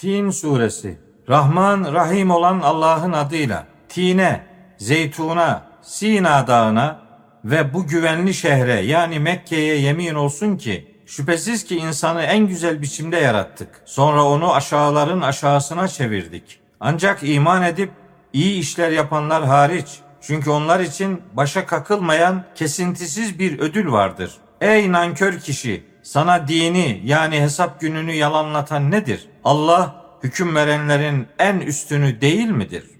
Tin suresi. Rahman Rahim olan Allah'ın adıyla. Tine, Zeytuna, Sina dağına ve bu güvenli şehre yani Mekke'ye yemin olsun ki şüphesiz ki insanı en güzel biçimde yarattık. Sonra onu aşağıların aşağısına çevirdik. Ancak iman edip iyi işler yapanlar hariç. Çünkü onlar için başa kakılmayan kesintisiz bir ödül vardır. Ey nankör kişi! Sana dini yani hesap gününü yalanlatan nedir? Allah hüküm verenlerin en üstünü değil midir?''